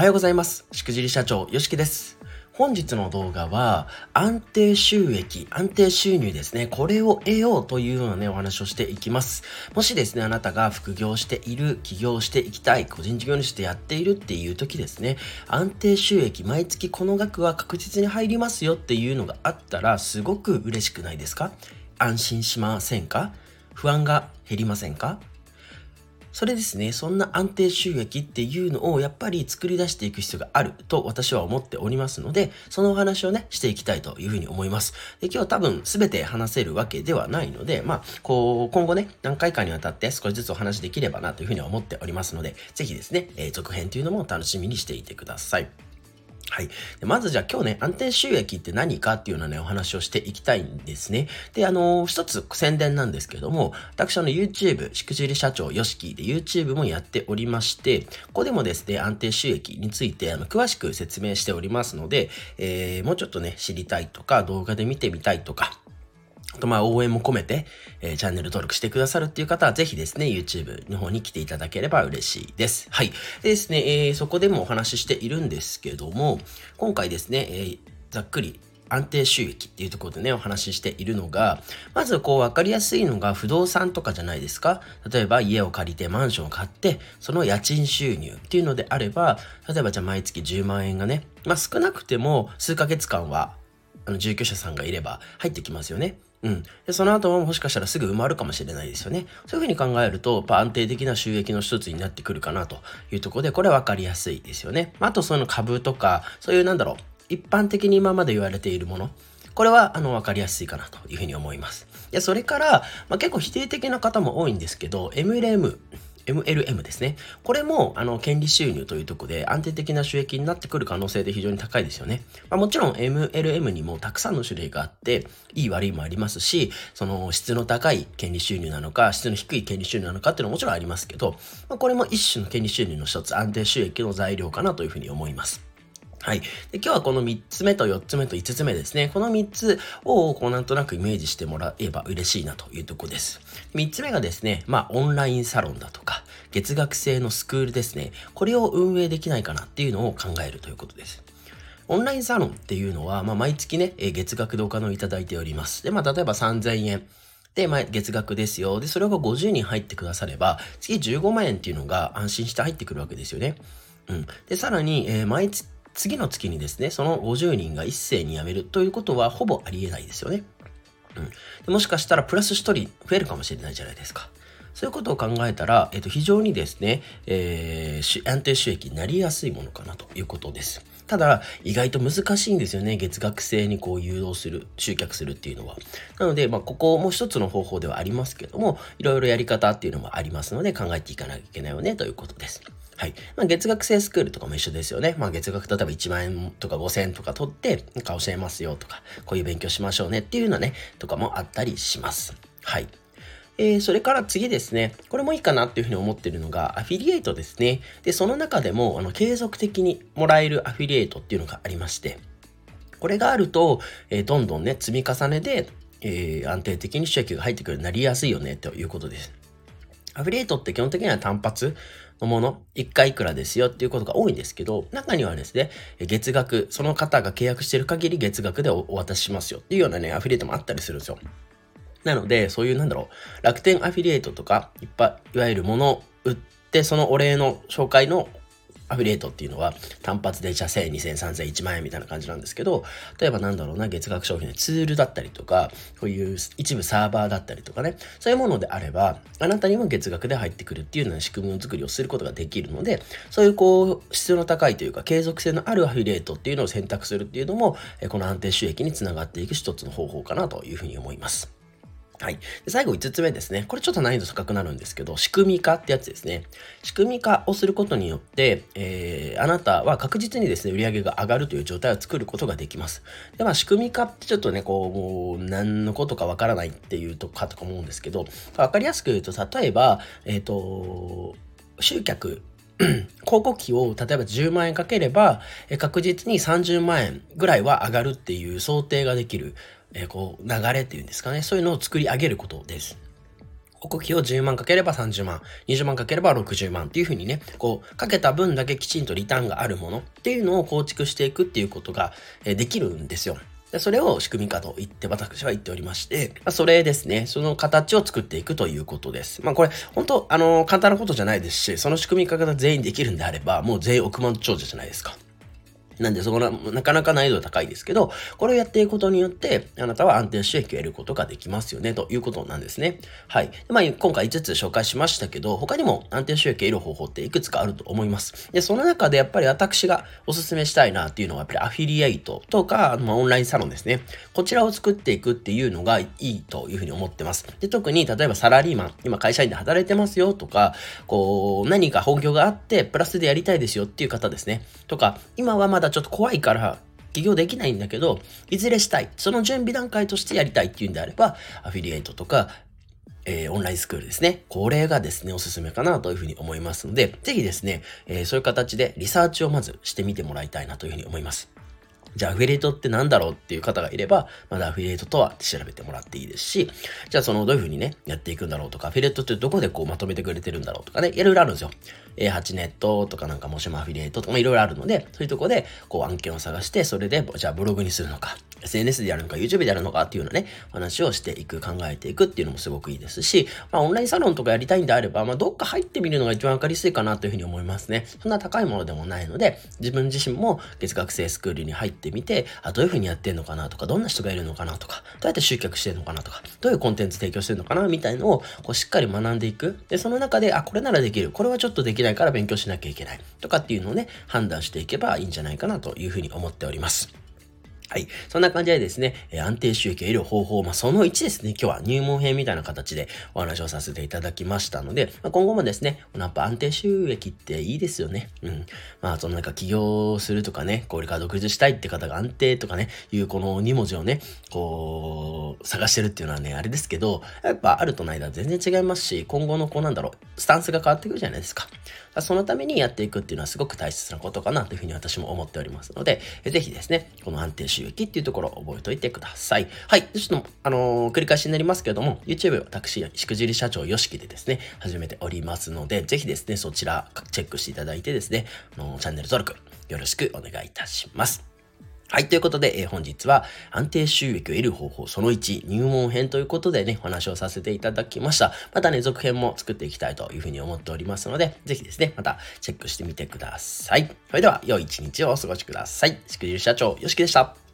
はようございます。しくじり社長、よしきです。本日の動画は安定収益、安定収入ですね。これを得ようというようなね、お話をしていきます。もしですね、あなたが副業している、起業していきたい、個人事業主でやっているっていう時ですね、安定収益、毎月この額は確実に入りますよっていうのがあったら、すごく嬉しくないですか？安心しませんか？不安が減りませんか？それですね、そんな安定収益っていうのをやっぱり作り出していく必要があると私は思っておりますので、そのお話をね、していきたいというふうに思います。で今日多分全て話せるわけではないので、まあ、こう、今後ね、何回かにわたって少しずつお話できればなというふうに思っておりますので、ぜひですね、えー、続編というのも楽しみにしていてください。はい。でまずじゃあ今日ね、安定収益って何かっていうようなね、お話をしていきたいんですね。で、あのー、一つ宣伝なんですけれども、私あの YouTube、しくじり社長よしきで YouTube もやっておりまして、ここでもですね、安定収益についてあの詳しく説明しておりますので、えー、もうちょっとね、知りたいとか、動画で見てみたいとか、と、まあ、応援も込めて、えー、チャンネル登録してくださるっていう方は、ぜひですね、YouTube の方に来ていただければ嬉しいです。はい。でですね、えー、そこでもお話ししているんですけども、今回ですね、えー、ざっくり安定収益っていうところでね、お話ししているのが、まずこう分かりやすいのが不動産とかじゃないですか。例えば家を借りてマンションを買って、その家賃収入っていうのであれば、例えばじゃあ毎月10万円がね、まあ少なくても数ヶ月間は、あの住居者さんがいれば入ってきますよね。うん。で、その後ももしかしたらすぐ埋まるかもしれないですよね。そういうふうに考えると、やっぱ安定的な収益の一つになってくるかなというところで、これ分かりやすいですよね。あとその株とか、そういうなんだろう、一般的に今まで言われているもの、これはあの分かりやすいかなというふうに思います。で、それから、まあ、結構否定的な方も多いんですけど、MLM、MLM ですね。これも、あの、権利収入というとこで安定的な収益になってくる可能性で非常に高いですよね。まあ、もちろん MLM にもたくさんの種類があって、いい悪いもありますし、その質の高い権利収入なのか、質の低い権利収入なのかっていうのはもちろんありますけど、まあ、これも一種の権利収入の一つ、安定収益の材料かなというふうに思います。はい。で今日はこの3つ目と4つ目と5つ目ですね。この3つをこうなんとなくイメージしてもらえば嬉しいなというとこです。3つ目がですね、まあオンラインサロンだとか、月額制のスクールですね。これを運営できないかなっていうのを考えるということです。オンラインサロンっていうのは、まあ、毎月ね、月額でお金をいただいております。で、まあ、例えば3000円。で、まあ、月額ですよ。で、それが50人入ってくだされば、月15万円っていうのが安心して入ってくるわけですよね。うん。で、さらに、えー、毎月、次の月にですね、その50人が一斉に辞めるということはほぼありえないですよね。うん、もしかしたらプラス1人増えるかもしれないじゃないですか。そういうことを考えたら、えっと、非常にですね、えー、安定収益になりやすいものかなということです。ただ、意外と難しいんですよね。月額制にこう誘導する、集客するっていうのは。なので、まあ、ここも一つの方法ではありますけども、いろいろやり方っていうのもありますので、考えていかなきゃいけないよね、ということです。はい。まあ、月額制スクールとかも一緒ですよね。まあ、月額例えば1万円とか5000円とか取って、なんか教えますよとか、こういう勉強しましょうねっていうのはね、とかもあったりします。はい。えー、それから次ですね、これもいいかなっていうふうに思ってるのが、アフィリエイトですね。で、その中でも、あの、継続的にもらえるアフィリエイトっていうのがありまして、これがあると、えー、どんどんね、積み重ねで、えー、安定的に収益が入ってくるようになりやすいよね、ということです。アフィリエイトって基本的には単発のもの、1回いくらですよっていうことが多いんですけど、中にはですね、月額、その方が契約してる限り月額でお渡ししますよっていうようなね、アフィリエイトもあったりするんですよ。なので、そういうなんだろう、楽天アフィリエイトとか、いっぱい、いわゆる物を売って、そのお礼の紹介のアフィリエイトっていうのは単発でじゃあ1000、2000、3000、1万円みたいな感じなんですけど、例えばなんだろうな、月額商品のツールだったりとか、こういう一部サーバーだったりとかね、そういうものであれば、あなたにも月額で入ってくるっていうような仕組みを作りをすることができるので、そういうこう、質の高いというか、継続性のあるアフィリエイトっていうのを選択するっていうのも、この安定収益につながっていく一つの方法かなというふうに思います。はい。で最後5つ目ですね。これちょっと難易度高くなるんですけど、仕組み化ってやつですね。仕組み化をすることによって、えー、あなたは確実にですね、売り上げが上がるという状態を作ることができます。で、まあ、仕組み化ってちょっとね、こう、もう、何のことかわからないっていうとかとか思うんですけど、わかりやすく言うと、例えば、えっ、ー、と、集客 広告費を例えば10万円かければ、確実に30万円ぐらいは上がるっていう想定ができる、えこう流れっていうんですかねそういうのを作り上げることです。広告費を10万かければ30万、20万かければ60万っていう風にね、こう、かけた分だけきちんとリターンがあるものっていうのを構築していくっていうことが、できるんですよ。でそれを仕組み化と言って私は言っておりまして、まあ、それですね、その形を作っていくということです。まあこれ、本当あの、簡単なことじゃないですし、その仕組み化が全員できるんであれば、もう全員億万長者じゃないですか。なんで、そこな、なかなか難易度高いですけど、これをやっていくことによって、あなたは安定収益を得ることができますよね、ということなんですね。はい。まあ、今回5つ紹介しましたけど、他にも安定収益を得る方法っていくつかあると思います。で、その中でやっぱり私がお勧めしたいなっていうのは、やっぱりアフィリエイトとか、まあ、オンラインサロンですね。こちらを作っていくっていうのがいいというふうに思ってます。で、特に、例えばサラリーマン、今会社員で働いてますよとか、こう、何か本業があって、プラスでやりたいですよっていう方ですね。とか、今はまだちょっと怖いから起業できないんだけど、いずれしたい。その準備段階としてやりたいっていうんであれば、アフィリエイトとか、えー、オンラインスクールですね。これがですね、おすすめかなというふうに思いますので、ぜひですね、えー、そういう形でリサーチをまずしてみてもらいたいなというふうに思います。じゃあアフィリエイトって何だろうっていう方がいれば、まだアフィリエイトとは調べてもらっていいですし、じゃあそのどういうふうにね、やっていくんだろうとか、アフィリエイトってどこでこうまとめてくれてるんだろうとかね、いろいろあるんですよ。A8 ネットとかなんかもしもアフィリエイトとかいろいろあるので、そういうとこでこう案件を探して、それでじゃあブログにするのか、SNS でやるのか、YouTube でやるのかっていうのね、話をしていく、考えていくっていうのもすごくいいですし、まあオンラインサロンとかやりたいんであれば、まあどっか入ってみるのが一番わかりやすいかなというふうに思いますね。そんな高いものでもないので、自分自身も月額制スクールに入ってみて、あどういう風にやってんのかなとか、どんな人がいるのかなとか、どうやって集客してんのかなとか、どういうコンテンツ提供してんのかなみたいのをこうしっかり学んでいく。で、その中で、あ、これならできる。これはちょっとできないから勉強しなきゃいけない。とかっていうのをね、判断していけばいいんじゃないかなというふうに思っております。はい。そんな感じでですね、え安定収益を得る方法、まあ、その1ですね、今日は入門編みたいな形でお話をさせていただきましたので、まあ、今後もですね、やっぱ安定収益っていいですよね。うん。まあ、そのなんか起業するとかね、これから独立したいって方が安定とかね、いうこの2文字をね、こう、探してるっていうのはね、あれですけど、やっぱあるとないだ全然違いますし、今後のこうなんだろう、スタンスが変わってくるじゃないですか。そのためにやっていくっていうのはすごく大切なことかなというふうに私も思っておりますので、ぜひですね、この安定収益収益っていうところを覚えておいてください。はい。ちょっと、あのー、繰り返しになりますけれども、YouTube 私、しくじり社長よしきでですね、始めておりますので、ぜひですね、そちらチェックしていただいてですね、あのー、チャンネル登録よろしくお願いいたします。はい。ということで、えー、本日は安定収益を得る方法その1入門編ということでね、お話をさせていただきました。またね、続編も作っていきたいというふうに思っておりますので、ぜひですね、またチェックしてみてください。それでは、良い一日をお過ごしください。しくじる社長、よしきでした。